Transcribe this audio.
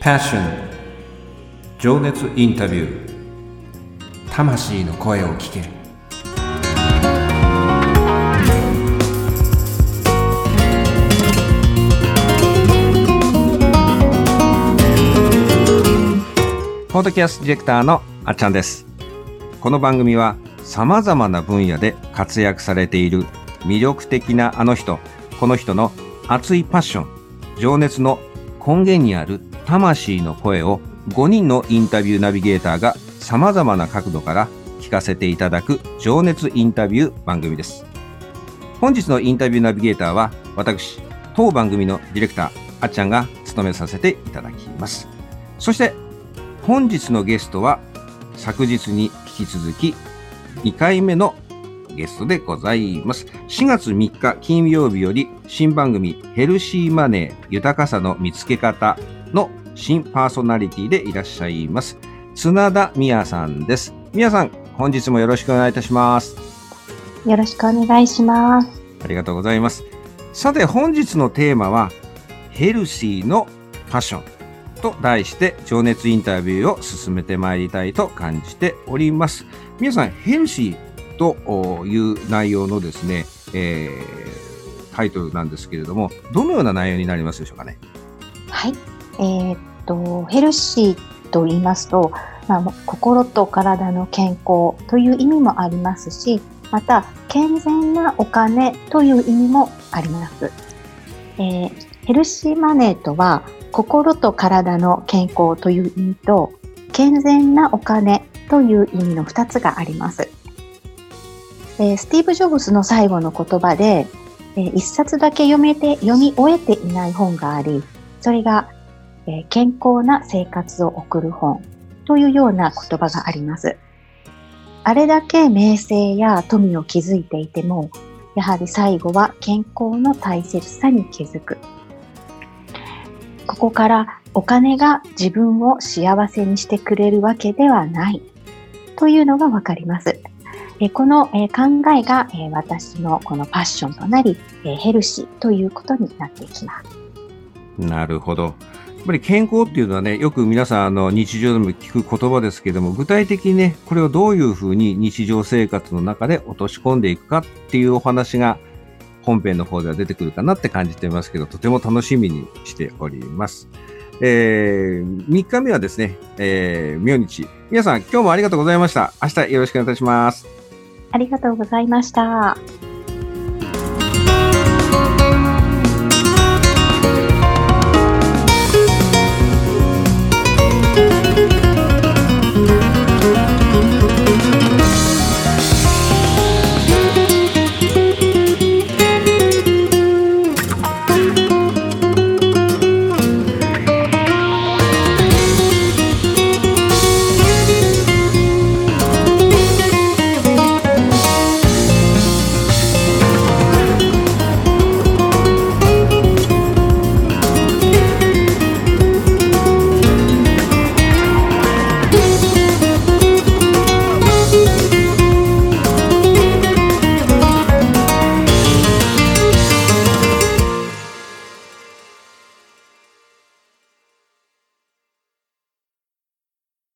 Passion. 情熱インタビュー。魂の声を聞け。るポッドキャストディレクターのあっちゃんです。この番組はさまざまな分野で活躍されている魅力的なあの人この人の熱いパッション情熱の根源にある魂の声を5人のインタビューナビゲーターが様々な角度から聞かせていただく情熱インタビュー番組です。本日のインタビューナビゲーターは私、当番組のディレクター、あっちゃんが務めさせていただきます。そして本日のゲストは昨日に引き続き2回目のゲストでございます。4月3日金曜日より新番組ヘルシーマネー豊かさの見つけ方の新パーソナリティでいらっしゃいます。綱田美也さんです。美也さん、本日もよろしくお願いいたします。よろしくお願いします。ありがとうございます。さて、本日のテーマは、ヘルシーのパッションと題して情熱インタビューを進めてまいりたいと感じております。皆さん、ヘルシーという内容のですね、えー、タイトルなんですけれども、どのような内容になりますでしょうかね？はい。えー、っと、ヘルシーと言いますと、まあ、心と体の健康という意味もありますし、また、健全なお金という意味もあります。えー、ヘルシーマネーとは、心と体の健康という意味と、健全なお金という意味の2つがあります。えー、スティーブ・ジョブズの最後の言葉で、えー、1冊だけ読めて、読み終えていない本があり、それが、え、健康な生活を送る本というような言葉があります。あれだけ名声や富を築いていても、やはり最後は健康の大切さに気づく。ここからお金が自分を幸せにしてくれるわけではないというのがわかります。この考えが私のこのパッションとなり、ヘルシーということになっていきます。なるほど。やっぱり健康っていうのはね、よく皆さんあの日常でも聞く言葉ですけども、具体的にね、これをどういうふうに日常生活の中で落とし込んでいくかっていうお話が本編の方では出てくるかなって感じていますけど、とても楽しみにしております。えー、3日目はですね、えー、明日。皆さん、今日もありがとうございました。明日よろしくお願いいたします。ありがとうございました。